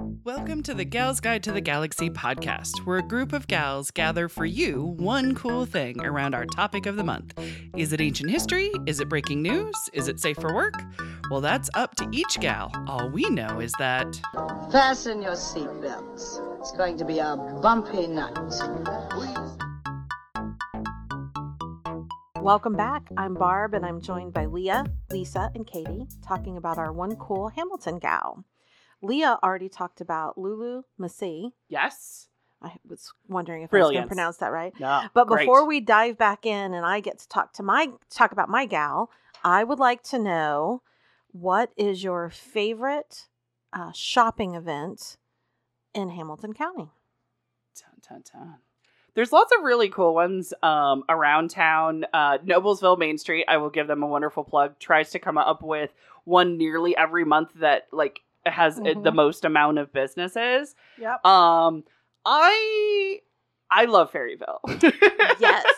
Welcome to the Gals Guide to the Galaxy podcast, where a group of gals gather for you one cool thing around our topic of the month. Is it ancient history? Is it breaking news? Is it safe for work? Well, that's up to each gal. All we know is that Fasten your seatbelts. It's going to be a bumpy night. Welcome back. I'm Barb, and I'm joined by Leah, Lisa, and Katie talking about our one cool Hamilton gal. Leah already talked about Lulu Massey. yes, I was wondering if I was going to pronounce that right. no, But great. before we dive back in and I get to talk to my talk about my gal, I would like to know what is your favorite uh, shopping event in Hamilton County? Dun, dun, dun. There's lots of really cool ones um, around town. Uh, Noblesville Main Street, I will give them a wonderful plug. Tries to come up with one nearly every month that like has uh, the most amount of businesses. Yep. Um, I I love Fairyville. Yes.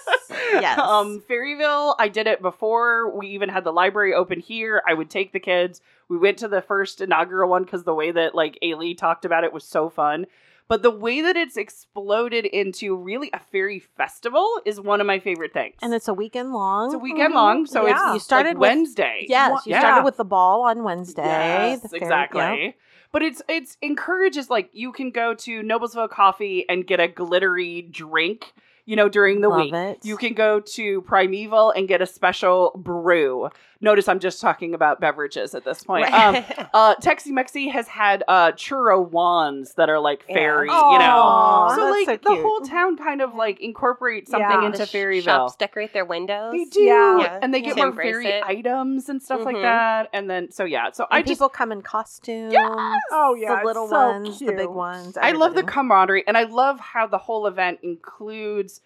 Yes. Um, Fairyville. I did it before we even had the library open here. I would take the kids. We went to the first inaugural one because the way that like Ailey talked about it was so fun. But the way that it's exploded into really a fairy festival is one of my favorite things. And it's a weekend long. it's a weekend long, so mm-hmm. Yeah. it's You started started with- Wednesday. Yes, you Yeah. started with the ball on Wednesday. Yes, the fair- exactly. yep. But it's it's encourages like you can go to Noblesville Coffee and get a glittery drink, you know, during the Love week. it. You can go to Primeval and get a special brew. Notice I'm just talking about beverages at this point. Um, uh, Texi Mexi has had uh, churro wands that are like Yeah. fairy, you Aw, know. So like so the whole town kind of like incorporates something Yeah. into the sh- Fairyville. shops decorate their windows. They do, Yeah. and they get more fairy it. items and stuff like Mhm. that. And then, so yeah, so And I just people come in costumes. Oh yeah, the little so ones, the big cute. ones. I love the camaraderie, and I love how the whole event includes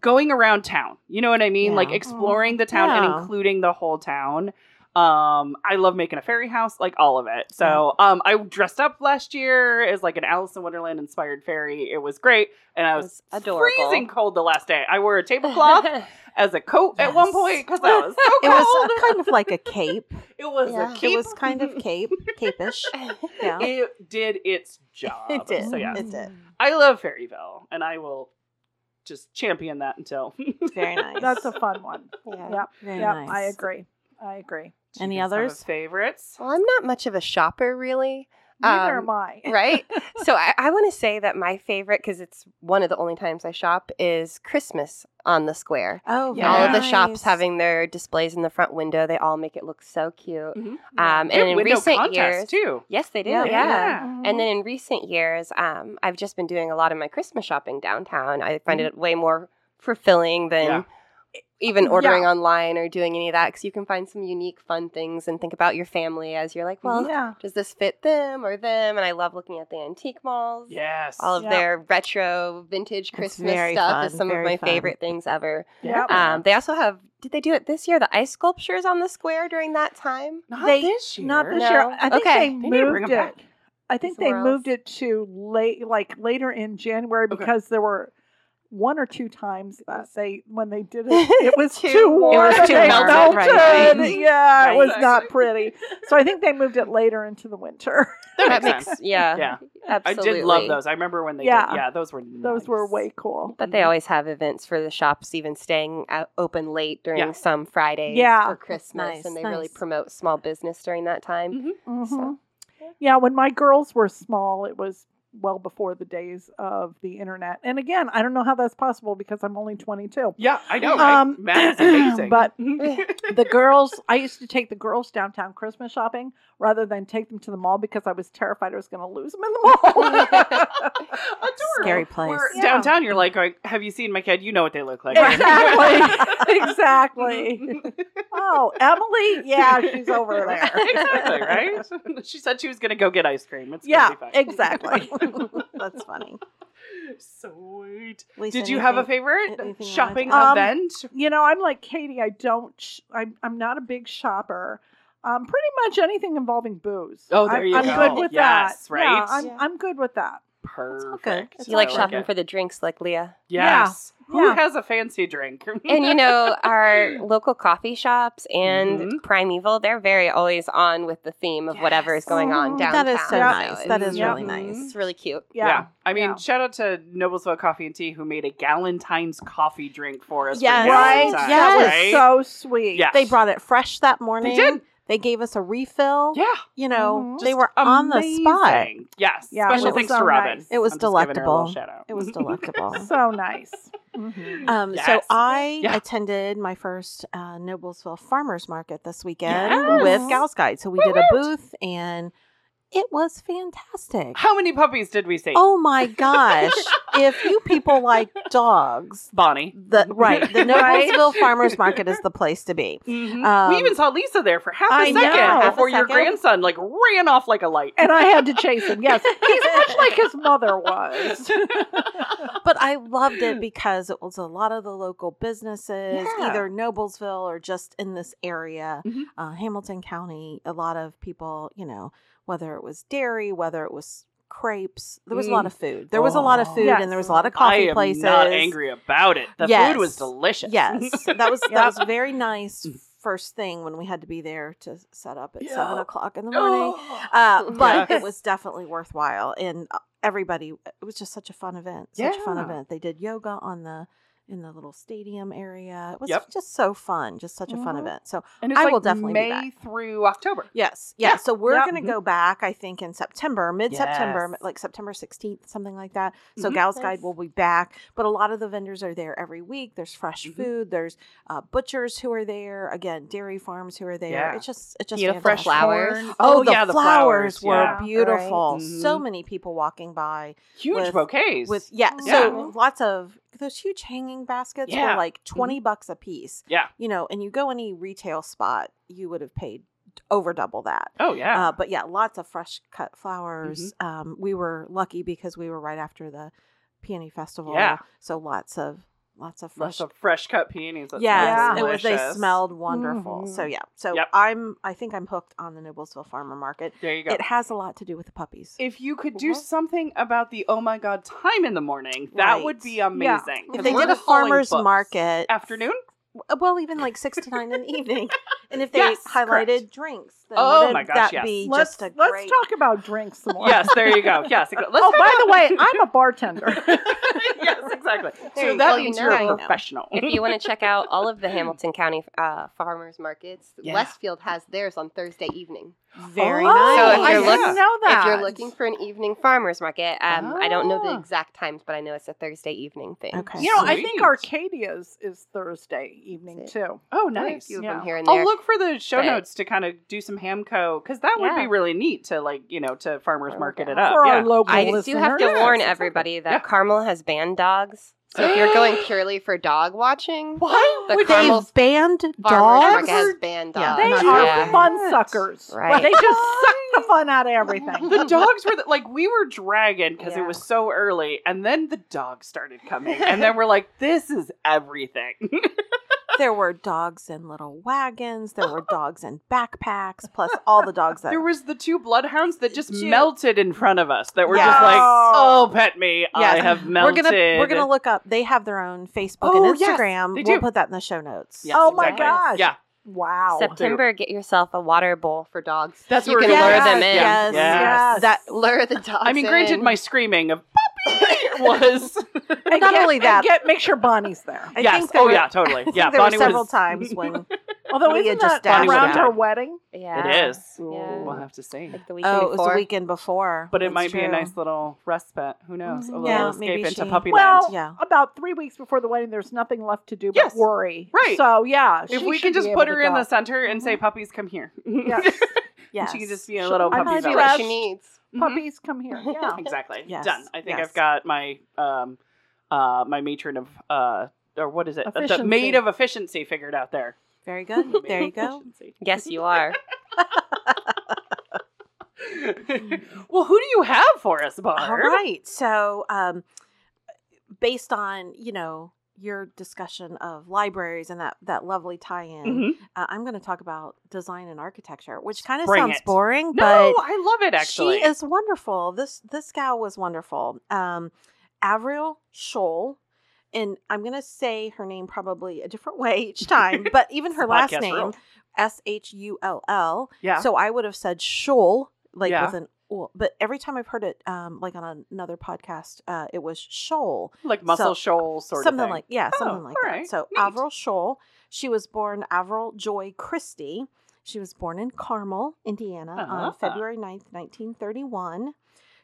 going around town. You know what I mean? Like exploring the town Yeah. and including the whole town. Um, I love making a fairy house, like all of it. So, um, I dressed up last year as like an Alice in Wonderland inspired fairy. It was great, and I was, adorable. freezing cold the last day. I wore a tablecloth as a coat at one point because I was so cold. It was kind of like a cape. it was Yeah. a It cape. It was kind of cape, capish. Yeah. It did its job. It did. So yeah, It did. I love Fairyville, and I will just champion that until. Very nice. That's a fun one. Yeah. Yep. Very yep. nice. I agree. I agree. Any others? favorites? Well, I'm not much of a shopper, really. Neither Um, am I. right? so I, I want to say that my favorite, because it's one of the only times I shop, is Christmas on the square. Oh, Yeah. All of the shops having their displays in the front window, they all make it look so cute. Mhm. Um, and in recent contests, years, too. yes, they do. Yeah. Yeah. Yeah. And then in recent years, um, I've just been doing a lot of my Christmas shopping downtown. I find Mhm. it way more fulfilling than Yeah. even Yeah. ordering online or doing any of that because you can find some unique, fun things and think about your family as you're like, well, yeah. does this fit them or them? And I love looking at the antique malls. Yes. All of Yeah. their retro vintage Christmas very stuff is fun, some of my fun. favorite things ever. Yep. Um, they also have, did they do it this year? The ice sculptures on the square during that time? not They- this year. Not this No. year. I think Okay. they They need to bring moved it. back. I think they Somewhere moved else? it to late, like later in January, Okay. because there were one or two times that they when they did it, it was Too too, warm. warm. It was too melted, melted. right, right. Yeah, it was Right. not pretty. So I think they moved it later into the winter. That That makes makes, sense. yeah, Yeah. absolutely. I did love those. I remember when they Yeah. did. Yeah, those were Those were way cool. But they always have events for the shops, even staying out open late during Yeah. some Fridays Yeah. for Christmas, nice, and they really promote small business during that time. Mhm. Mhm. Yeah, when my girls were small, it was well before the days of the internet. And again, I don't know how that's possible because I'm only 22. Yeah, I know. Um, Matt amazing. but the girls, I used to take the girls downtown Christmas shopping rather than take them to the mall because I was terrified I was going to lose them in the mall. Adorable. Scary place. Where Yeah. downtown, you're like, have you seen my kid? You know what they look like. exactly. exactly. Oh, Emily? Yeah, she's over there. exactly, right? She said she was going to go get ice cream. It's Yeah, gonna be fine. exactly. That's funny. Sweet. Lisa, Did you have a anything- favorite anything you wanna shopping talk- Um, event? You know, I'm like Katie. I don't. Sh- I'm. I'm not a big shopper. Um, pretty much anything involving booze. Oh, there I'm, you I'm go. good with Yes, that. right? Yeah, I'm. Yeah. I'm good with that. Perfect. It's You like I like shopping it. for the drinks, like Leah. Yes. Who Yeah. has a fancy drink? and you know, our local coffee shops and Mhm. Primeval, they're very always on with the theme of whatever is going on downtown. That is so Yeah. nice. That is Yeah. really Mhm. nice. It's really cute. Yeah. I mean, Yeah. shout out to Noblesville Coffee and Tea who made a Galentine's coffee drink for us. Yes. for Right? Galentine's, Yes. That right? was so sweet. Yeah. They brought it fresh that morning. They did. They gave us a refill. yeah. You know, Mhm. they Just were on the spot. Yes. Yeah, Special it was thanks so to Robin. nice. It was I'm just giving her a little delectable. It was delectable. So nice. Mhm. Um, So I Yeah. attended my first uh, Noblesville Farmers Market this weekend Yes. with Gals Guide. So we did a booth, and it was fantastic. How many puppies did we see? Oh my gosh! if you people like dogs, Bonnie. the right, the Noblesville Farmers Market is the place to be. Mhm. Um, we even saw Lisa there for half a I second know, half a before your second. grandson like ran off like a light. And I had to chase him. Yes, he's much like his mother was. But I loved it because it was a lot of the local businesses, Yeah. either Noblesville or just in this area, Mhm. uh, Hamilton County. A lot of people, you know, whether it was dairy, whether it was crepes, there was a lot Mm. of food. There was a lot of Oh. food, and there was a lot of coffee places I am places. not angry about it. The Yes. food was delicious. Yes, that was Yep. that was very nice. Mm. First thing when we had to be there to set up at Yeah. seven o'clock in the morning. Oh. Uh, but Yes. it was definitely worthwhile, and uh, everybody. It was just such a fun event. Such a fun event. They did yoga on the in the little stadium area. It was Yep. just so fun. Just such a fun Mhm. event. So I like will definitely be May through October. yes, yeah. Yeah. So we're Yep. gonna go back. I think in September, mid September, Yes. like September sixteenth, something like that. So Mhm. Gals. Guide will be back. But a lot of the vendors are there every week. There's fresh Mhm. food. There's uh, butchers who are there. Again, dairy farms who are there. Yeah. It's just it's just Beautiful fantastic. flowers. Corn. Oh, Oh, the, yeah, the flowers, flowers, were yeah. beautiful. Right. So Mhm. many people walking by Huge With- bouquets. with yeah, Yeah. so lots of those huge hanging baskets Yeah. were like 20 bucks a piece. Yeah. You know, and you go any retail spot, you would have paid over double that. oh yeah. Uh, but yeah, lots of fresh cut flowers. Um, we were lucky because we were right after the peony festival. Yeah. So lots of lots of fresh Lots of fresh cut peonies. That Yes, sounds it was. They smelled wonderful. Mhm. So yeah, so Yep. I'm. I think I'm hooked on the Noblesville Farmer Market. There you go. It has a lot to do with the puppies. if you could do Mhm. something about the oh my god time in the morning, that would be amazing. If they did a farmers books. market, afternoon, well, even like six to nine in the evening, and if they Yes, highlighted correct. drinks, then Oh wouldn't my gosh, that yes. be Let's just a let's great? talk about drinks some more. yes, there you go. Yes. Let's Oh, talk by the way, I'm a bartender. yes, exactly. There so that means You you're a professional. if you want to check out all of the Hamilton County uh, farmers markets, Yeah. Westfield has theirs on Thursday evening. Very Oh, nice. So if I you're didn't know that. If you're looking for an evening farmers market, um, I don't know the Ah. exact times, but I know it's a Thursday evening thing. Okay. you know, I think Sweet. Arcadia's is Thursday evening too. oh, There a nice. few of Yeah. them here and I'll look for the show But- notes to kind of do some Hamco because that would be Yeah. really neat to like you know to farmers For market it up. For yeah. our local I listeners. do have to Yes, warn everybody that Yeah. Carmel has banned dogs. So if you're going purely for dog watching, What? The Would They've Carmel's banned farmers dogs. market has banned Yeah, dogs. They not are doing fun suckers. Right. They just suck the fun out of everything. the dogs were the, like we were dragging because it was so early, and then the dogs started coming, and then we're like, "This is everything." there were dogs in little wagons. There were dogs in backpacks. Plus all the dogs that there was the two bloodhounds that just Two- melted in front of us. That were Yes. just like, "Oh, pet me! I Yes. have we're gonna we're gonna look up. They have their own Facebook Oh, and yes, Instagram. they we'll put that in the show notes. Yes, Oh my exactly. gosh. Yeah, Wow. September, get yourself a water bowl for dogs. That's you where can we're lure going. them in. Yes, Yes. Yes. That Lure the dogs. I mean, granted, in. my screaming of "puppy" was And Not get- only and that- get make sure Bonnie's there. I yes. think there Oh were- yeah, totally. I think Yeah, there Bonnie were several was. times when Although Leah isn't just that around out. her wedding? yeah. It is. Yeah. We'll have to see. Like the weekend oh it was the weekend before. But it That's might be a nice little respite. Who knows? A Mhm. little Yeah, escape maybe into she- puppy Well, land. Yeah. about three weeks before the wedding, there's nothing left to do but Yes. worry. Right. So yeah, If we can just put her in the center and say, Mhm. "Puppies, come here," Yes. Yes. she can just be a Sure. little I'm puppy not See village. what Fresh. she needs. Mhm. Puppies, come here. Yeah. exactly. Yes, Done. I think yes. I've got my um uh my matron of uh or what is it? The Efficiency. maid of efficiency figured out there. Very good. There you go. Efficiency. Yes, you are. well, who do you have for us, Barb? All right. So, um, based on you know your discussion of libraries and that that lovely tie-in, Mhm. uh, I'm going to talk about design and architecture, which kind of sounds it. boring, No, but I love it actually. she is wonderful. This this gal was wonderful. Um, Avriel Shull and I'm gonna say her name probably a different way each time, but even her last name. S H U L L. Yeah. So I would have said Shoal, like Yeah. with an well, but every time I've heard it, um, like on another podcast, uh, it was Shoal. like Muscle so- Shoal sort something of thing. like yeah, Oh, something like all that. right. So Neat. Avriel Shoal. She was born Avriel Joy Christie. She was born in Carmel, Indiana, Ah. on February 9th, 1931.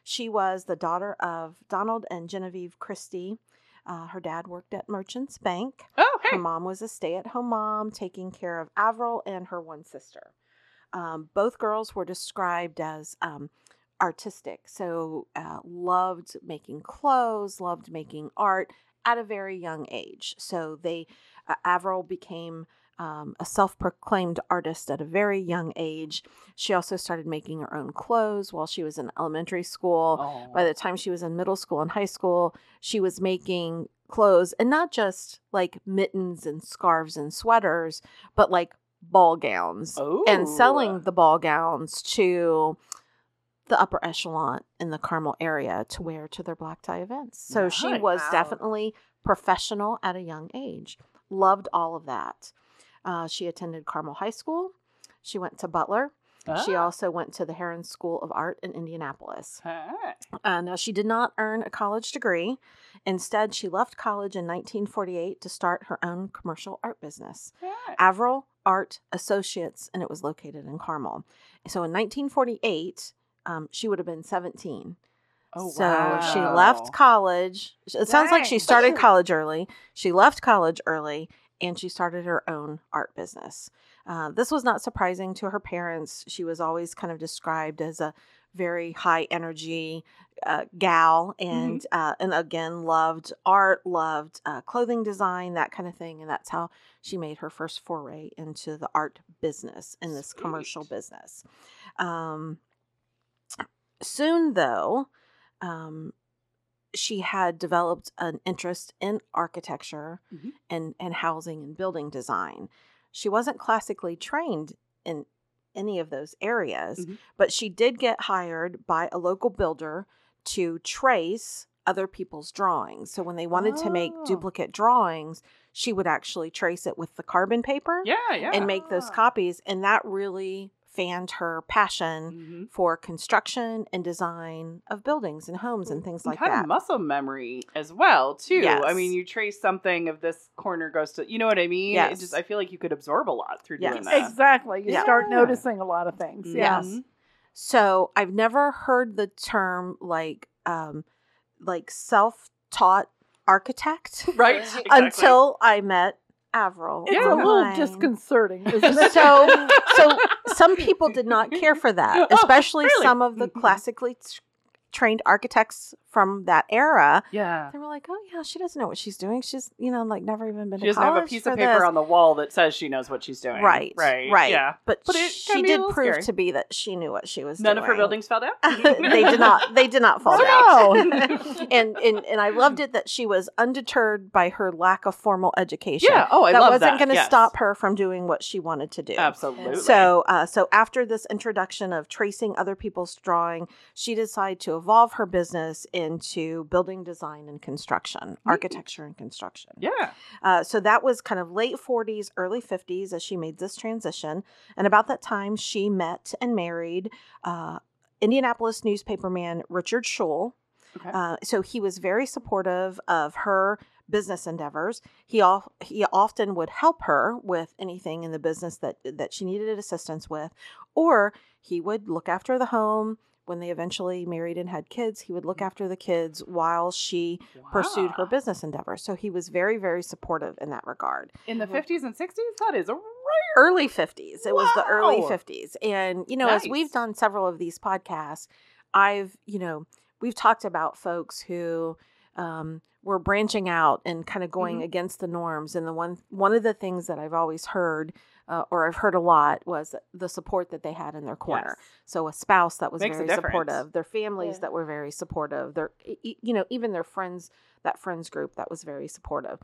She was the daughter of Donald and Genevieve Christie. Uh, her dad worked at Merchants Bank. Oh, hey. Her mom was a stay at home mom, taking care of Avriel and her one sister. Um, both girls were described as um, artistic, so uh, loved making clothes, loved making art at a very young age. So they, uh, Avriel became um, a self proclaimed artist at a very young age. She also started making her own clothes while she was in elementary school. Oh. By the time she was in middle school and high school, she was making clothes and not just like mittens and scarves and sweaters, but like ball gowns and selling the ball gowns to the upper echelon in the Carmel area to wear to their black tie events. So she was Wow. definitely professional at a young age. Loved all of that. Uh, she attended Carmel High School. She went to Butler. She Ah. also went to the Herron School of Art in Indianapolis. Hey. Uh, now, she did not earn a college degree. Instead, she left college in 1948 to start her own commercial art business, Hey. Avriel Art Associates, and it was located in Carmel. So in 1948, um, she would have been 17. Oh, so she left college. It sounds like she started college early. She left college early and she started her own art business. Uh, this was not surprising to her parents. She was always kind of described as a very high energy uh, gal and uh, and again loved art loved uh, clothing design that kind of thing and that's how she made her first foray into the art business in this commercial business um, soon though um, she had developed an interest in architecture Mhm. and, and housing and building design. She wasn't classically trained in any of those areas, Mhm. but she did get hired by a local builder to trace other people's drawings. So when they wanted to make Oh. duplicate drawings, she would actually trace it with the carbon paper Yeah, yeah. and make those copies. And that really fanned her passion Mhm. for construction and design of buildings and homes and things like kind that. of muscle memory as well, too. I mean, you trace something of this corner goes to, you know what I mean? It just I feel like you could absorb a lot through doing that. Exactly. You Yeah. start noticing a lot of things. Yeah. Mhm. So I've never heard the term like um like self-taught architect Right. exactly. until I met Avriel. It's Yeah. a little disconcerting, isn't it? So so some people did not care for that, Oh, especially really? some of the classically t- trained architects from that era. Yeah. They were like, "Oh yeah, she doesn't know what she's doing. She's you know like never even been She to doesn't have a piece of paper this." on the wall that says she knows what she's doing. Right, Right. right. Yeah. But, But it she can be a did prove scary. to be that she knew what she was None doing. of her buildings fell down. they did not. They did not fall down. no. and, and and I loved it that she was undeterred by her lack of formal education. Yeah. Oh, I that love wasn't going to Yes. stop her from doing what she wanted to do. Absolutely. So, uh, so after this introduction of tracing other people's drawing, she decided to evolve her business into building design and construction, architecture and construction. yeah. Uh, so that was kind of late 40s, early 50s as she made this transition. And about that time, she met and married uh, Indianapolis newspaperman Richard Shull. Okay. Uh, so he was very supportive of her business endeavors. He al- he often would help her with anything in the business that that she needed assistance with, or he would look after the home. When they eventually married and had kids, he would look after the kids while she pursued her business endeavor. So he was very, very supportive in that regard. In the 50s and 60s? That is a. Early 50s. It was the early 50s. And, you know, as we've done several of these podcasts, I've, you know, we've talked about folks who um, were branching out and kind of going Mhm. against the norms. And the one, one of the things that I've always heard, uh, or I've heard a lot, was the support that they had in their corner. Yes. So a spouse that was Makes very supportive, their families Yeah. that were very supportive, their you know even their friends that friends group that was very supportive.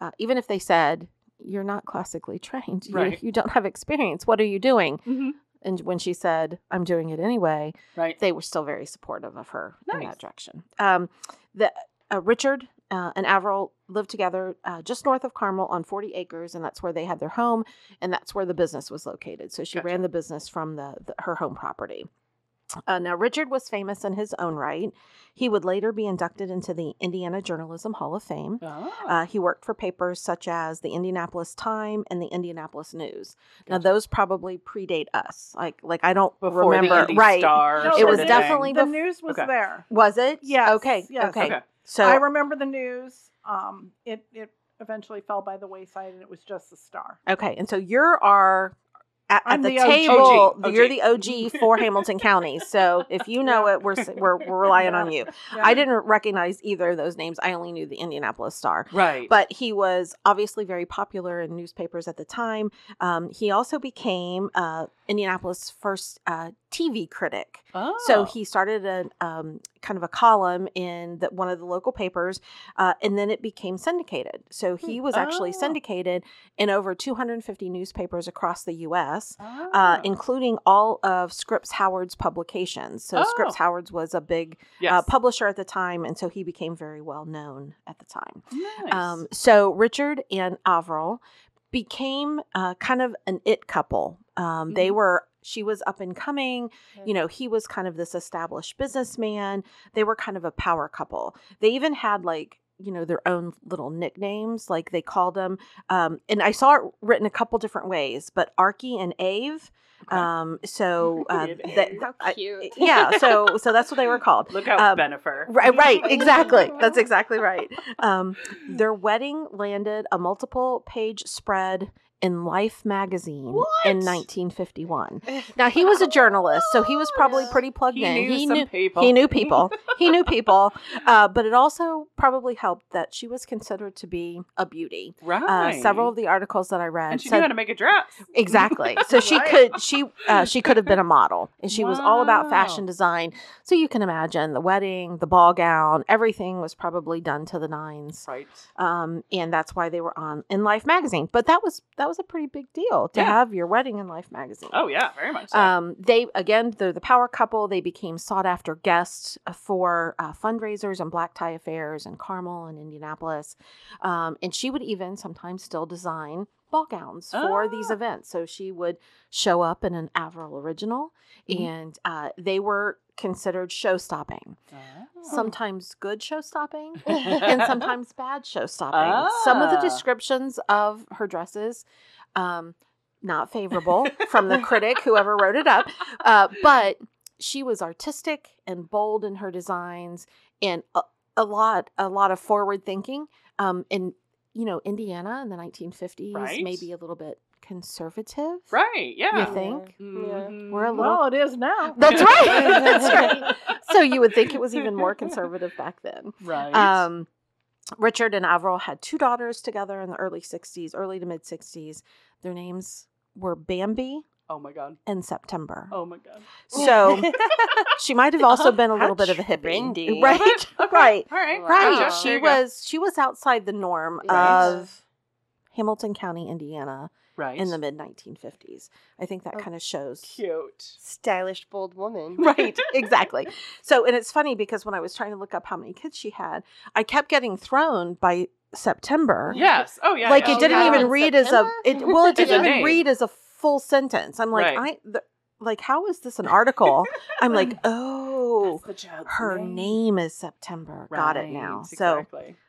Uh, even if they said you're not classically trained, you, Right. you don't have experience, what are you doing? Mhm. And when she said I'm doing it anyway, Right. they were still very supportive of her in that direction. Um, the uh, Richard uh, and Avriel lived together uh, just north of Carmel on 40 acres, and that's where they had their home, and that's where the business was located. So she Gotcha. ran the business from the, the her home property. Uh, now, Richard was famous in his own right. He would later be inducted into the Indiana Journalism Hall of Fame. Oh. Uh, he worked for papers such as the Indianapolis Time and the Indianapolis News. Now, those probably predate us. Like, like I don't Before remember. the Indy right? Star No, It was definitely the bef- news was Okay. there. Was it? Yes, Okay. yes. Okay. Okay. So I remember the news. Um, it it eventually fell by the wayside, and it was just the star. Okay, and so you're our at, at the, the table. OG. You're the OG for Hamilton County. So if you know it, we're we're, we're relying on you. Yeah. I didn't recognize either of those names. I only knew the Indianapolis Star. Right. But he was obviously very popular in newspapers at the time. Um, he also became uh, Indianapolis' first uh, TV critic. oh. So he started a um, kind of a column in the, one of the local papers, uh, and then it became syndicated. So he was actually Oh. syndicated in over 250 newspapers across the U.S., Oh. uh, including all of Scripps Howard's publications. So Scripps Oh. Howard's was a big yes. uh, publisher at the time, and so he became very well known at the time. Nice. Um, so Richard and Avriel became uh, kind of an it couple. Um, They Mhm. were. She was up and coming. You know, he was kind of this established businessman. They were kind of a power couple. They even had like you know their own little nicknames like they called them um and i saw it written a couple different ways but arky and ave Okay. um so uh, that-. How I- cute. yeah so so that's what they were called Look out, um, Bennifer. Right, right, exactly. That's exactly right. Um, their wedding landed a multiple page spread in Life magazine in 1951. Now he was a journalist, so he was probably pretty plugged He in. knew he some knew people. he knew people. He knew people. Uh, but it also probably helped that she was considered to be a beauty. Right. Uh, several of the articles that I read and she said knew how to make a dress. Exactly. So she Right. could she uh, she could have been a model, and she was all about fashion design. So you can imagine the wedding, the ball gown, everything was probably done to the nines. Right. Um, and that's why they were on in Life magazine. But that was that was a pretty big deal to Yeah. have your wedding in Life magazine. Oh yeah, very much so. Um, they again, they're the power couple. They became sought after guests for uh, fundraisers and black tie affairs in Carmel and Indianapolis. Um, and she would even sometimes still design ball gowns for these Ah. events. So she would show up in an Avriel original, Mhm. and uh, they were considered show stopping. Oh. Sometimes good show stopping, and sometimes bad show stopping. Some of the Ah. descriptions of her dresses, um, not favorable from the critic, whoever wrote it up, uh, but she was artistic and bold in her designs, and a, a lot, a lot of forward thinking. Um, and you know, Indiana in the 1950s, Right. maybe a little bit conservative. Right. Yeah. You think? Mhm. We're a little Well, it is now. That's right. That's right. So you would think it was even more conservative back then. Right. Um, Richard and Avriel had two daughters together in the early 60s, early to mid 60s. Their names were Bambi oh my god. and September. Oh my god. So she might have also oh, been a little bit of a hippie. trendy. Right? Right. All right. Wow. Right. Gotcha. She There go. was she was outside the norm Right. of Hamilton County, Indiana right in the mid 1950s. I think that Oh, kind of shows cute. Stylish, bold woman. right exactly so and it's funny because when i was trying to look up how many kids she had i kept getting thrown by september Yes. Oh yeah. like yeah. it oh, didn't yeah. even read as a it well it didn't even name. read as a full sentence. I'm like Right. i the, like how is this an article? I'm like oh That's the child's her name is september. Got it now. Right, so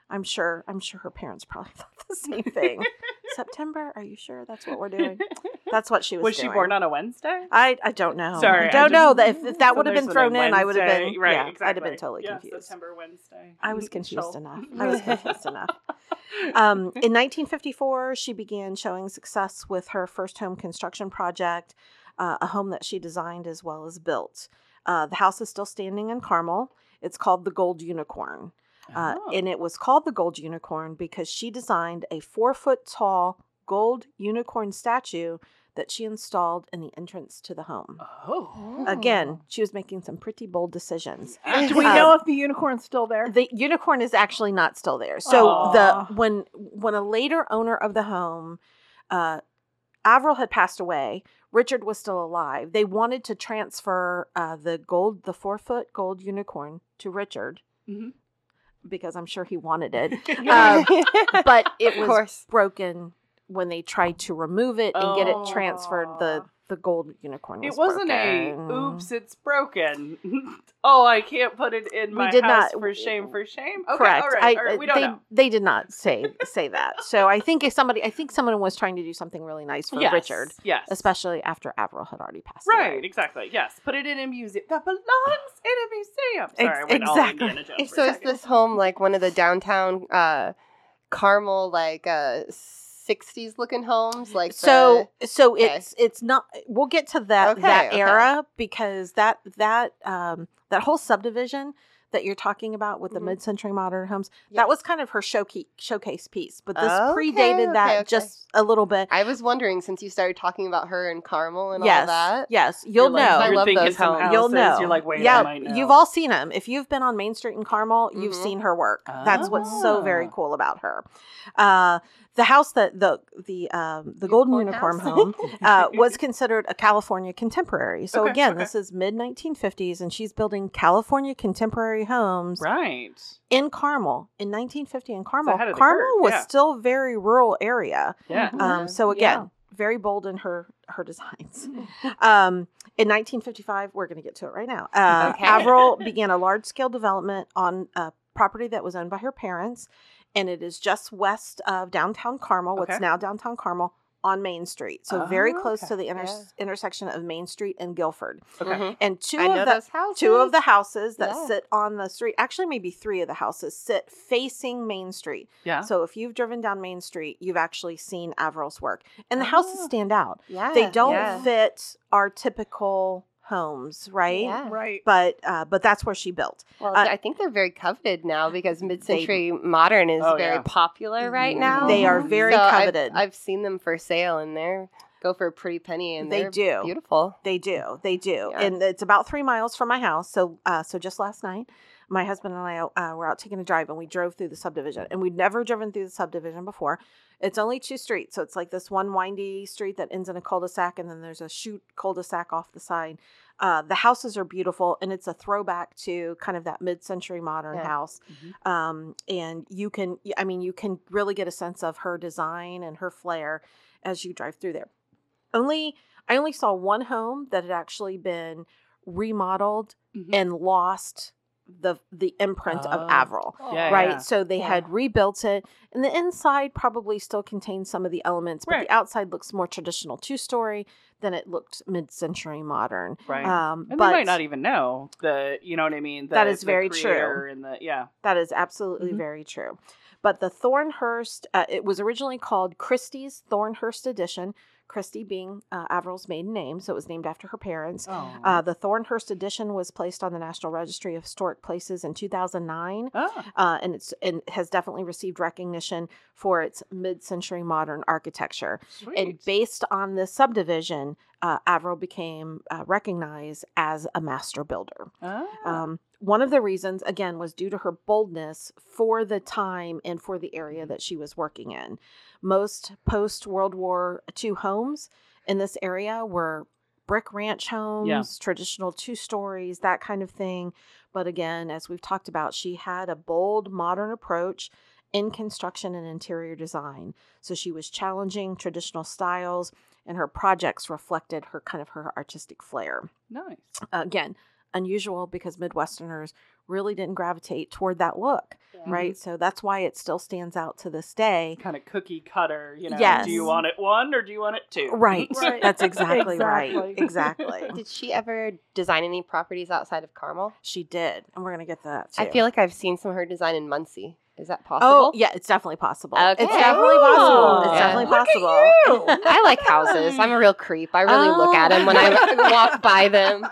i'm sure i'm sure her parents probably thought the same thing september are you sure that's what we're doing that's what she was was she doing. born on a Wednesday? I, I don't know. Sorry, I I don't just- know that if, if that So would have been thrown in, I would have been right. yeah, exactly. I'd have been totally yeah, confused. September Wednesday. I was confused enough. I was confused enough. Um, in 1954, she began showing success with her first home construction project, uh, a home that she designed as well as built. Uh, the house is still standing in Carmel. It's called the Gold Unicorn. Uh, Oh. And it was called the Gold Unicorn because she designed a four foot tall gold unicorn statue that she installed in the entrance to the home. Oh. Again, she was making some pretty bold decisions. Do we Uh, know if the unicorn's still there? The unicorn is actually not still there. So Aw. the when when a later owner of the home, uh, Avriel had passed away. Richard was still alive. They wanted to transfer uh, the gold, the four foot gold unicorn to Richard. Mhm. Because I'm sure he wanted it. Um, but it was broken when they tried to remove it and get it transferred. The Oh. the gold unicorn. Was It wasn't a oops, it's broken. oh, I can't put it in We my did house not- for shame, for shame. Okay, Correct. all right, I, all right, uh, we don't they, know. they did not say say that. So I think if somebody, I think someone was trying to do something really nice for Yes, Richard, yes, especially after Avriel had already passed Right, away. exactly. Yes, put it in a museum that belongs in a museum. Sorry, I Ex- went all exactly. Indiana Jones so a is this home like one of the downtown uh Carmel like uh 60s looking homes like so so okay. it's it's not we'll get to that Okay, that okay. era because that that um that whole subdivision that you're talking about with the Mhm. mid-century modern homes Yeah. that was kind of her showcase showcase piece but this Okay, predated that okay, okay. just a little bit I was wondering since you started talking about her and Carmel and yes all that yes You're you'll like, know I you're love those some homes. You'll know. You're like, wait, yeah, I might know. you've all seen them. If you've been on Main Street in Carmel, you've Mhm. seen her work. That's what's so very Ah. cool about her. Uh, the house that the the um, the Golden Unicorn Unicorn house? home uh, was considered a California contemporary. So Okay, again, okay. this is mid 1950s, and she's building California contemporary homes right. in Carmel in 1950 in Carmel. ahead Carmel curve, was yeah. still very rural area. Yeah. Um, so Yeah. again, very bold in her her designs. Um, in 1955, we're going to get to it right now. Uh, Okay. Avriel began a large scale development on a property that was owned by her parents, and it is just west of downtown Carmel, what's Okay. now downtown Carmel, on Main Street. So very Oh, close okay. to the inter- Yeah. intersection of Main Street and Guilford. Okay. Mhm. And two I of the houses two of the houses that Yeah. sit on the street, actually maybe three of the houses sit facing Main Street. Yeah. So if you've driven down Main Street, you've actually seen Avriel's work. And the houses Oh. stand out. yeah They don't yeah. fit our typical homes, right? Yeah. Right. But uh, but that's where she built. Well, Uh, I think they're very coveted now because mid-century modern is Oh, very yeah. popular right now. They are Mhm. very So I've- coveted. I've, seen them for sale, and they're go for a pretty penny, and They they're do. beautiful. They do. They do. Yeah. And it's about three miles from my house. So uh, so just last night, my husband and I uh, were out taking a drive, and we drove through the subdivision. And we'd never driven through the subdivision before. It's only two streets, so it's like this one windy street that ends in a cul-de-sac, and then there's a shoot cul-de-sac off the side. Uh, the houses are beautiful, and it's a throwback to kind of that mid-century modern Yeah. house. Mhm. Um, and you can, I mean, you can really get a sense of her design and her flair as you drive through there. Only, I only saw one home that had actually been remodeled Mhm. and lost the the imprint of Oh. Avriel. Yeah, Right, yeah. so they Yeah. had rebuilt it, and the inside probably still contains some of the elements, but Right. the outside looks more traditional two story than it looked mid century modern. Right. Um, and but they might not even know the, you know what I mean? The, That is the very true. And the, yeah. That is absolutely Mhm. very true. But the Thornhurst, uh, it was originally called Christie's Thornhurst Addition. Christie being uh, Avriel's maiden name, so it was named after her parents. Oh. Uh, the Thornhurst Addition was placed on the National Registry of Historic Places in 2009, oh. uh, and it's and has definitely received recognition for its mid-century modern architecture. Sweet. And based on this subdivision, uh, Avriel became uh, recognized as a master builder. Ah. Um, one of the reasons, again, was due to her boldness for the time and for the area mm-hmm. that she was working in. Most post World War II homes in this area were brick ranch homes, traditional two stories, that kind of thing. But again, as we've talked about, she had a bold, modern approach in construction and interior design. So she was challenging traditional styles, and her projects reflected her kind of her artistic flair nice. again unusual because midwesterners really didn't gravitate toward that look right so that's why it still stands out to this day Kind of cookie cutter, you know. Yes. Do you want it one or do you want it two? right, Right. that's exactly, right Exactly. exactly Did she ever design any properties outside of Carmel? she did and we're gonna get to that too I feel like I've seen some of her design in Muncie. Is that oh, possible? oh yeah it's definitely possible Okay. it's definitely possible it's Oh, definitely look at possible I like houses. I'm a real creep. I really look at oh. them when I walk by them.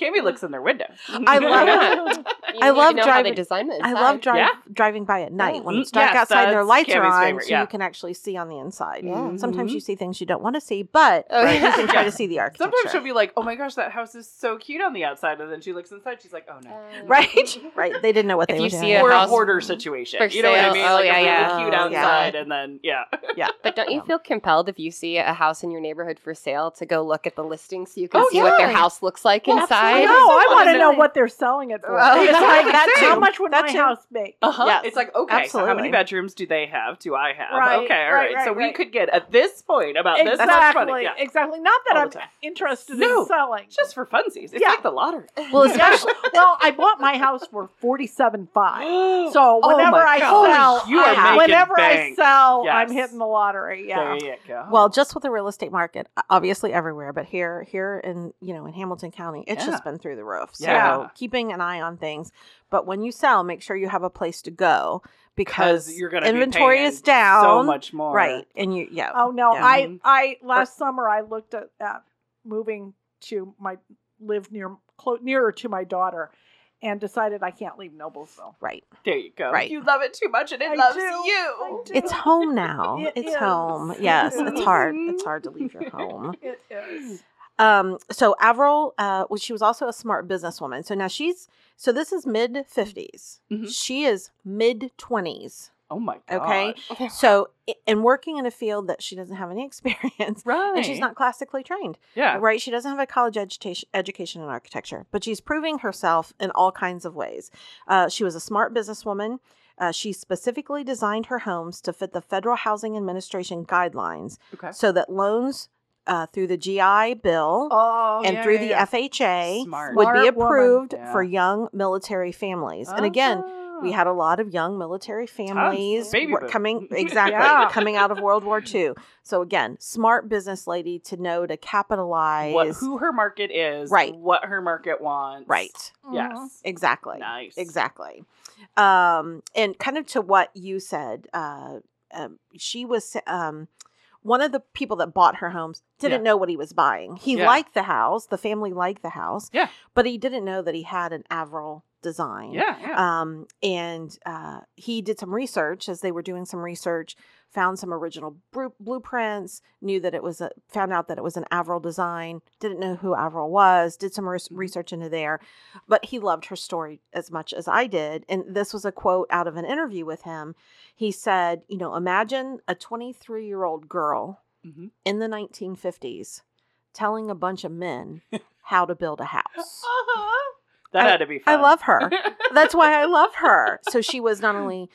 Cammy looks in their window. I love- You I love know how they driving- design the I love inside. drive, Yeah. driving by at night when Mhm. it's dark Yes, outside and their that's lights are on, favorite, so you can actually see on the inside. Yeah. Sometimes Mhm. you see things you don't want to see, but Oh, right, you can try yeah. to see the architecture. Sometimes she'll be like, "Oh my gosh, that house is so cute on the outside," and then she looks inside. She's like, "Oh no." Uh, right, right. They didn't know what If they you were see doing. a or a house hoarder situation. for You know what I mean? Oh, like yeah, a really yeah. cute Oh, yeah. outside, and then yeah. yeah, But don't you feel compelled if you see a house in your neighborhood for sale to go look at the listing so you can Oh, see what their house looks like inside? I absolutely. know. I want to know what they're selling it for. Oh, Exactly. like that How much would That my too. house make? Uh-huh. Yes, It's like, okay, so how many bedrooms do they have? Do I have? Right, okay, all right. right, so right, we could get at this point about this much Exactly. money. Yeah. Exactly. Not that All I'm time. interested No, in selling. Just for funsies. It's Yeah. like the lottery. Well, especially well, I bought my house for forty-seven five. So Oh whenever my I God. sell, You are I- making whenever bank. I sell, Yes. I'm hitting the lottery. Yeah. There you go. well, just with the real estate market, obviously everywhere, but here, here in you know in Hamilton County, it's Yeah. just been through the roof. So Yeah. keeping an eye on things, but when you sell, make sure you have a place to go because because you're going to inventory be is down, so much more. right? And you, yeah, Oh no, Yeah. I Mhm. I last summer I looked at, at moving to my live near clo- nearer to my daughter, and decided I can't leave Noblesville. right. There you go. Right. You love it too much and it I loves do. you. It's home now. It it's is. home. Yes, is. it's hard. It's hard to leave your home. It is. Um, so Avriel, uh, well, she was also a smart businesswoman. So now she's so this is mid 50s. Mhm. She is mid twenties. Oh my god. Okay. So and working in a field that she doesn't have any experience, Right. and she's not classically trained. Yeah. Right? She doesn't have a college education education in architecture, but she's proving herself in all kinds of ways. Uh, she was a smart businesswoman. Uh, she specifically designed her homes to fit the Federal Housing Administration guidelines Okay. so that loans uh, through the GI Bill Oh, and yeah, through yeah, the yeah. FHA Smart. would be Smart woman. approved Yeah. for young military families. And again, we Ah. had a lot of young military families were coming exactly Yeah. coming out of World War II. So again, smart business lady to know to capitalize. what who her market is, Right. What her market wants, right. Yes, Exactly. nice, Exactly. Um, and kind of to what you said, uh, um, she was um, one of the people that bought her homes didn't Yeah. know what he was buying. He Yeah. liked the house, the family liked the house, Yeah. but he didn't know that he had an Avriel design. Yeah, yeah. Um, and uh, he did some research as they were doing some research, found some original blueprints, knew that it was a, found out that it was an Avriel design, didn't know who Avriel was, did some res- Mhm. research into there, but he loved her story as much as I did. And this was a quote out of an interview with him. He said, You know, imagine a 23 year old girl Mhm. in the 1950s telling a bunch of men how to build a house. Uh-huh. That I- had to be fun. I love her. That's why I love her. So she was not only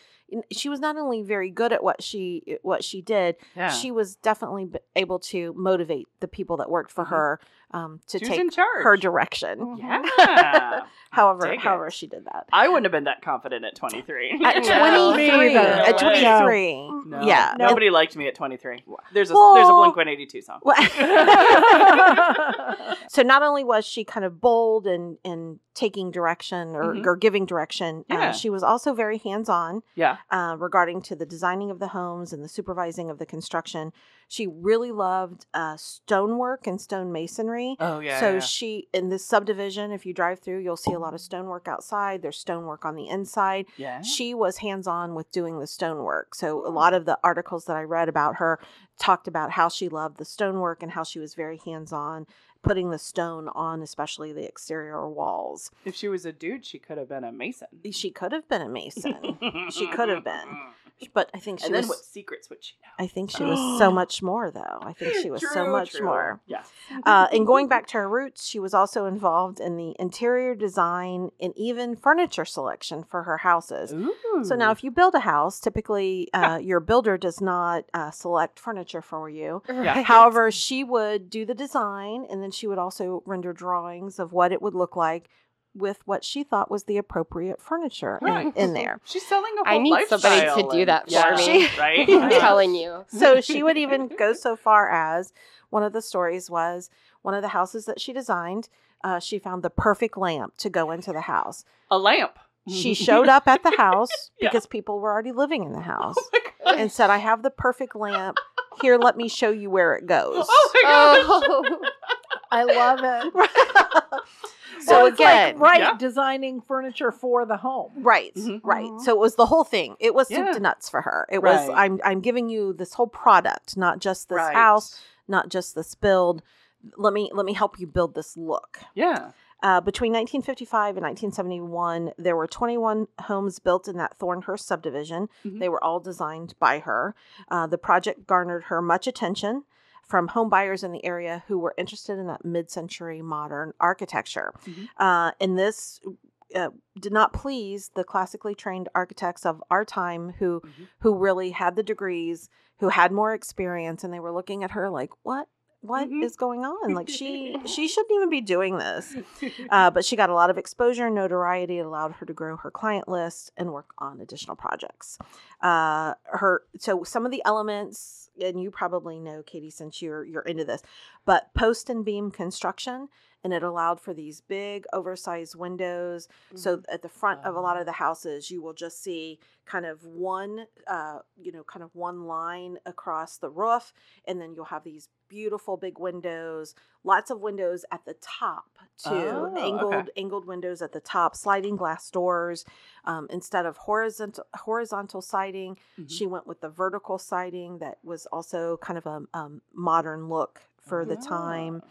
she was not only very good at what she what she did, yeah. she was definitely able to motivate the people that worked for Mhm. her um, to She was in take charge. her direction. Mhm. Yeah. However, Dig it. however she did that. I wouldn't have been that confident at 23. At No. 23, Me either. at No. 23, No. yeah, Nobody liked me at 23. There's a there's a Well- Blink 182 song. Well- so not only was she kind of bold and and taking direction or, Mhm. or giving direction, Yeah. uh, she was also very hands on. Yeah. uh, regarding to the designing of the homes and the supervising of the construction. She really loved uh, stonework and stone masonry. Oh yeah. so yeah. she in this subdivision, if you drive through, you'll see a lot of stonework outside. There's stonework on the inside. yeah. She was hands on with doing the stonework. So a lot of the articles that I read about her talked about how she loved the stonework and how she was very hands on putting the stone on, especially the exterior walls. If she was a dude, she could have been a mason. She could have been a mason, She could have been. but I think she And was. then what secrets would she know? I think she was so much more, though. I think she was so much true. more. Yeah. Uh, and going back to her roots, she was also involved in the interior design and even furniture selection for her houses. So now, if you build a house, typically uh, your builder does not uh, select furniture for you. Yeah. However, she would do the design and then she would also render drawings of what it would look like with what she thought was the appropriate furniture in, Right. in there. She's selling a whole I need somebody to lifestyle do and- that for Yeah, me. right? I'm telling you. So she would even go so far as one of the stories was one of the houses that she designed. Uh, she found the perfect lamp to go into the house. a lamp. She showed up at the house Yeah. because people were already living in the house Oh and said, I have the perfect lamp. Here, let me show you where it goes. Oh my god. Oh, I love it. So Well, it's like, right, Yeah. designing furniture for the home. right, Mhm. right. Mhm. So it was the whole thing. It was soup Yeah. to nuts for her. It was I'm I'm giving you this whole product, not just this Right. house, not just this build. Let me let me help you build this look. Yeah. Uh, between 1955 and 1971, there were 21 homes built in that Thornhurst subdivision. Mhm. They were all designed by her. Uh, the project garnered her much attention from home buyers in the area who were interested in that mid century modern architecture. Mhm. Uh, and this uh, did not please the classically trained architects of our time who Mhm. who really had the degrees who had more experience and they were looking at her like what what is Mhm. going on like she she shouldn't even be doing this uh, but she got a lot of exposure and notoriety. It allowed her to grow her client list and work on additional projects. Uh, her so some of the elements, and you probably know, Katie, since you're you're into this, but post and beam construction, and it allowed for these big, oversized windows. So at the front of a lot of the houses, you will just see kind of one, uh, you know, kind of one line across the roof, and then you'll have these beautiful big windows lots of windows at the top too Oh, okay. angled angled windows at the top sliding glass doors um, instead of horizontal horizontal siding Mhm. she went with the vertical siding that was also kind of a um, modern look for the time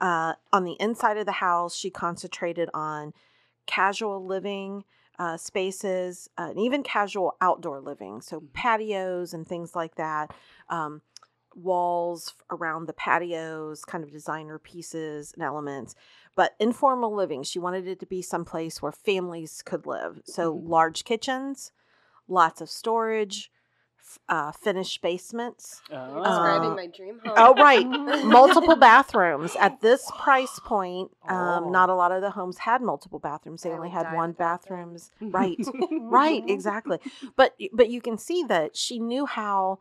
uh, on the inside of the house she concentrated on casual living uh, spaces uh, and even casual outdoor living so Mhm. patios and things like that um, walls around the patios, kind of designer pieces and elements. But informal living, she wanted it to be someplace where families could live. So Mhm. large kitchens, lots of storage, uh, finished basements. Oh. Describing Uh, my dream home. Oh, right. multiple bathrooms at this price point. Um, Oh. Not a lot of the homes had multiple bathrooms. They I only had one with bathroom. bathrooms. Right. right exactly but but you can see that she knew how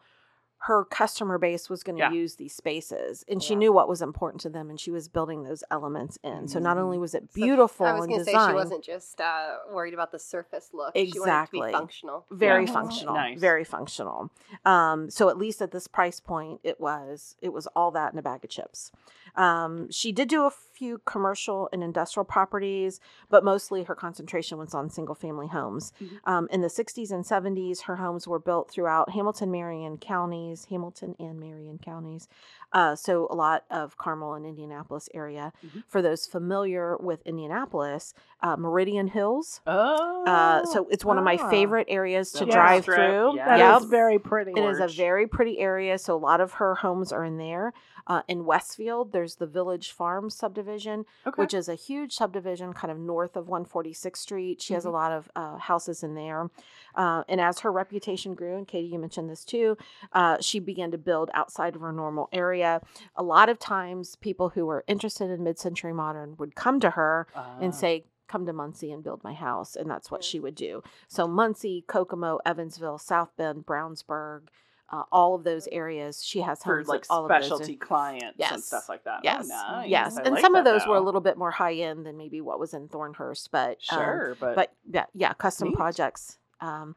her customer base was going to Yeah. use these spaces and she knew what was important to them and she was building those elements in so not only Mhm. was it So beautiful I was and going to say design she wasn't just uh, worried about the surface look. She wanted to Exactly. be functional. very Yeah. functional Nice. very functional um, so at least at this price point it was it was all that in a bag of chips um, she did do a few commercial and industrial properties but mostly her concentration was on single family homes Mhm. um, in the 60s and 70s her homes were built throughout hamilton marion counties hamilton and marion counties uh, so a lot of carmel and indianapolis area Mhm. for those familiar with indianapolis uh, meridian hills Oh. uh, so it's one of my ah. favorite areas to The drive strip, through. yeah. That Yep. is very pretty. It is a very pretty area. So a lot of her homes are in there. Uh, in Westfield, there's the Village Farms subdivision, okay. which is a huge subdivision kind of north of 146th Street. She has a Mhm. lot of uh, houses in there. Uh, and as her reputation grew, and Katie, you mentioned this too, uh, she began to build outside of her normal area. A lot of times, people who were interested in mid century modern would come to her and Ah. say, Come to Muncie and build my house. And that's what she would do. So, Muncie, Kokomo, Evansville, South Bend, Brownsburg, uh, all of those areas, she has for like all of those. specialty clients and stuff like that. Yes, Oh, nice. yes, I and like some of those were a little bit more high end than maybe what was in Thornhurst, but um, sure, but, but yeah, yeah, custom Neat. projects. Um,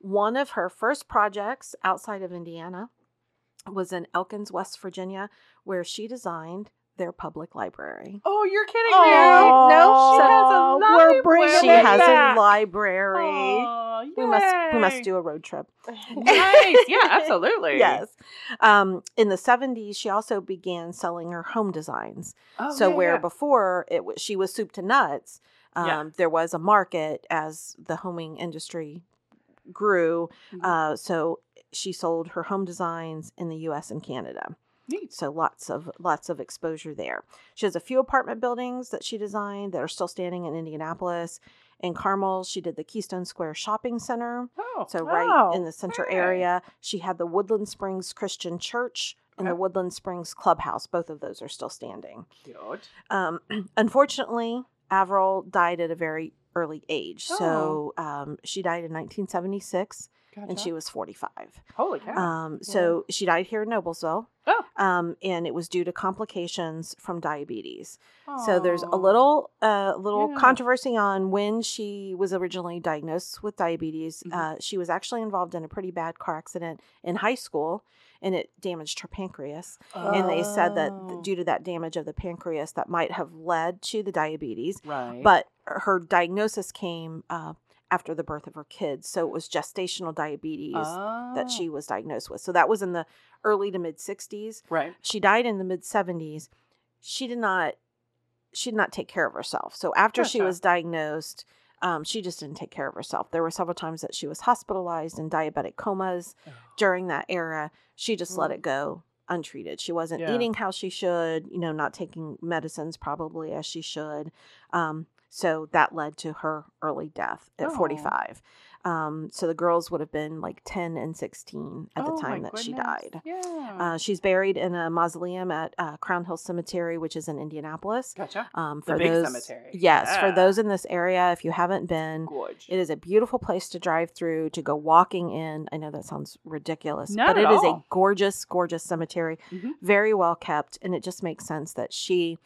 one of her first projects outside of Indiana was in Elkins, West Virginia, where she designed their public library. oh, you're kidding me? no, she has a so we're bringing library. She has back. a library. Oh, we must we must do a road trip. nice. Yeah, absolutely. Yes. Um, in the 70s, she also began selling her home designs. Oh, so yeah, where yeah. before it was she was soup to nuts, um, Yeah. there was a market as the homing industry grew. Mhm. Uh, so she sold her home designs in the U.S. and Canada. Neat. So lots of lots of exposure there. She has a few apartment buildings that she designed that are still standing in Indianapolis. In Carmel, she did the Keystone Square Shopping Center. Oh, So right Oh, in the center hey. area, she had the Woodland Springs Christian Church and the Woodland Springs Clubhouse. Both of those are still standing. cute. Um, unfortunately, Avriel died at a very early age. Oh. So um, she died in 1976 and she was 45. Holy cow. Um, so she died here in Noblesville. Oh. Um, and it was due to complications from diabetes. So there's a little, uh, little Yeah. controversy on when she was originally diagnosed with diabetes. Mhm. Uh, she was actually involved in a pretty bad car accident in high school, and it damaged her pancreas. And they said that Oh. due to that damage of the pancreas, that might have led to the diabetes. Right. But her diagnosis came uh, after the birth of her kids, so it was gestational diabetes that she Oh. was diagnosed with. So that was in the early to mid 60s. Right. She died in the mid 70s. She did not she did not take care of herself. So after she was diagnosed, um, she just didn't take care of herself. There were several times that she was hospitalized in diabetic comas Oh. during that era. She just let Mm. it go untreated. She wasn't Yeah. eating how she should, you know, not taking medicines probably as she should. Um, so that led to her early death at Oh. 45. Um, so the girls would have been like 10 and 16 at the Oh, time my that she died. Yeah. Uh, she's buried in a mausoleum at uh, Crown Hill Cemetery, which is in Indianapolis. gotcha. Um, The for big those, cemetery. yes, for those in this area, if you haven't been, Gorge. it is a beautiful place to drive through, to go walking in. I know that sounds ridiculous, Not but it is a gorgeous, gorgeous cemetery, Mhm. very well kept, and it just makes sense that she,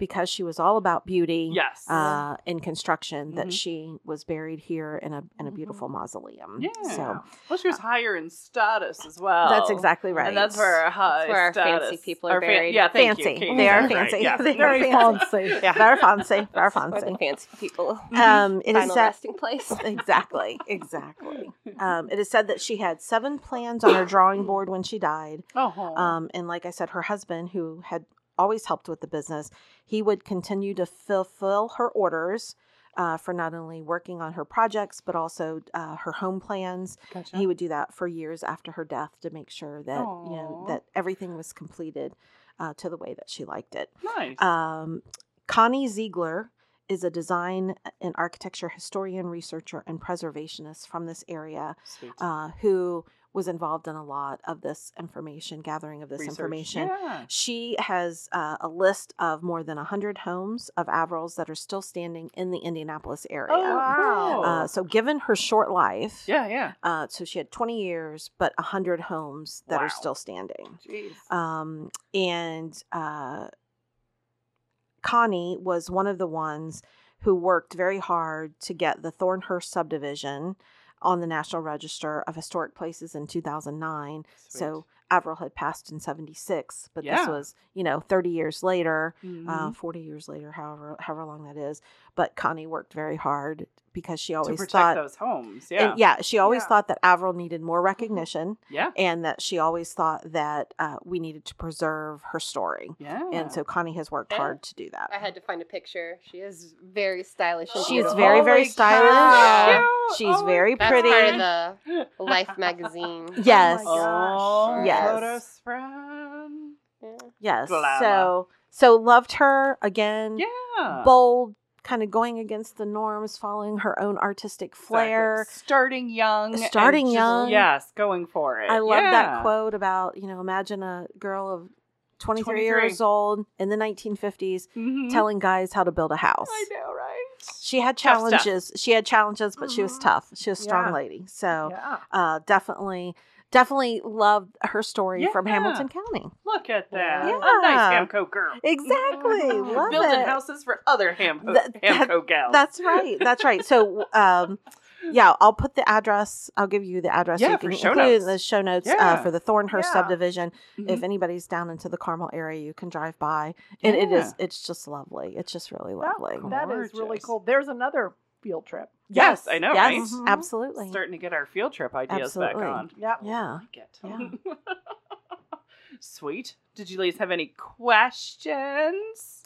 because she was all about beauty, Yes. uh, in construction, that Mhm. she was buried here in a in a beautiful mausoleum. yeah. So well, she was higher in status as well. that's exactly right. And that's where our high where our status. fancy people are our fan- buried. yeah, thank you, fancy. Kate. They are Right, fancy. yeah. They are Very fancy. fancy. Yeah, very fancy. Very Where fancy. the fancy people. Um, it is Final said resting place. exactly, exactly. Um, it is said that she had seven plans on her drawing board when she died. Oh. Um, and like I said, her husband, who had always helped with the business, he would continue to fulfill her orders uh, for not only working on her projects but also uh, her home plans. gotcha. He would do that for years after her death to make sure that you know that everything was completed uh, to the way that she liked it. nice. Um, Connie Ziegler is a design and architecture historian, researcher, and preservationist from this area uh, who was involved in a lot of this information, gathering of this Research. information. Yeah. She has uh, a list of more than 100 homes of Avriel's that are still standing in the Indianapolis area. Oh, wow. Uh, so, given her short life, yeah, yeah. uh, so she had 20 years, but 100 homes that Wow. are still standing. Jeez. Um, and uh, Connie was one of the ones who worked very hard to get the Thornhurst subdivision on the National Register of Historic Places in 2009. So Avriel had passed in 76, but this was, you know, 30 years later, Sweet. uh, 40 years later, however however long that is. But Connie worked very hard because she to always protect thought those homes. and Yeah. yeah, she always Yeah. thought that Avriel needed more recognition Yeah. and that she always thought that uh, we needed to preserve her story. Yeah. And so Connie has worked Yeah. hard to do that. I had to find a picture. She is very stylish and She's beautiful. very, very Holy stylish. cow. She's Oh very That's pretty. part of the Life magazine. Yes. Oh my gosh. Oh, Yes. photo spread. Yes. Glamour. So so loved her again. Yeah. Bold, kind of going against the norms, following her own artistic Exactly. flair. Starting young. Starting just- young. Yes, going for it. I love Yeah. that quote about, you know, imagine a girl of 23, 23. years old in the 1950s Mhm. telling guys how to build a house. I know, right? She had challenges. She had challenges, but she was Mhm. tough. She was a strong Yeah. lady. So Yeah. uh, definitely, definitely loved her story from Hamilton County. Look at that. Yeah. A nice Hamco girl. Exactly. Love Building it. houses for other Ham- That- that- Hamco gals. That's right. That's right. So, um, yeah, I'll put the address. I'll give you the address. so Yeah, you for can show include it in notes. the show notes uh, for the Thornhurst Yeah. subdivision. If Mhm. anybody's down into the Carmel area, you can drive by, and it is. Yeah. It's just lovely. It's just really That- lovely. that is really cool. There's another field trip. Yes, I know, Yes, right? Mhm. absolutely. Starting to get our field trip ideas Absolutely. back on. Yeah. Yeah. like it. Sweet. Did you ladies have any questions?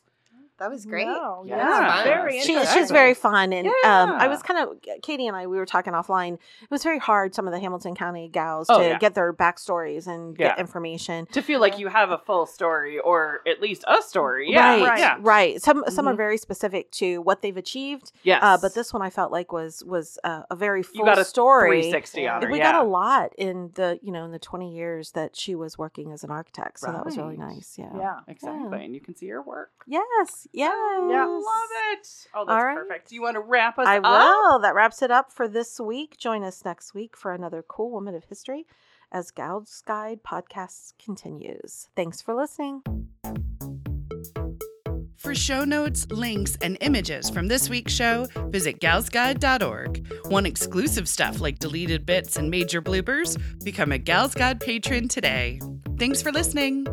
That was great. No, Yeah. yeah. Very She, interesting. she's very fun, and um, I was kind of Katie and I. We were talking offline. It was very hard. Some of the Hamilton County gals Oh, to yeah. get their backstories and get information. To feel like you have a full story or at least a story. Yeah. right, right. Yeah. right. Some some are Mhm. very specific to what they've achieved, Yes. uh, but this one I felt like was was uh, a very full you got a story. 360 on her. we yeah. got a lot in the you know in the 20 years that she was working as an architect, so that was really nice. Yeah. Yeah. Exactly. Yeah. And you can see her work. Yes. Yes. Yeah. Love it. Oh, that's All right. perfect. Do you want to wrap us I up? will. That wraps it up for this week. Join us next week for another cool woman of history as Gals Guide podcast continues. Thanks for listening. For show notes, links, and images from this week's show, visit galsguide.org. Want exclusive stuff like deleted bits and major bloopers? Become a Gals Guide patron today. Thanks for listening.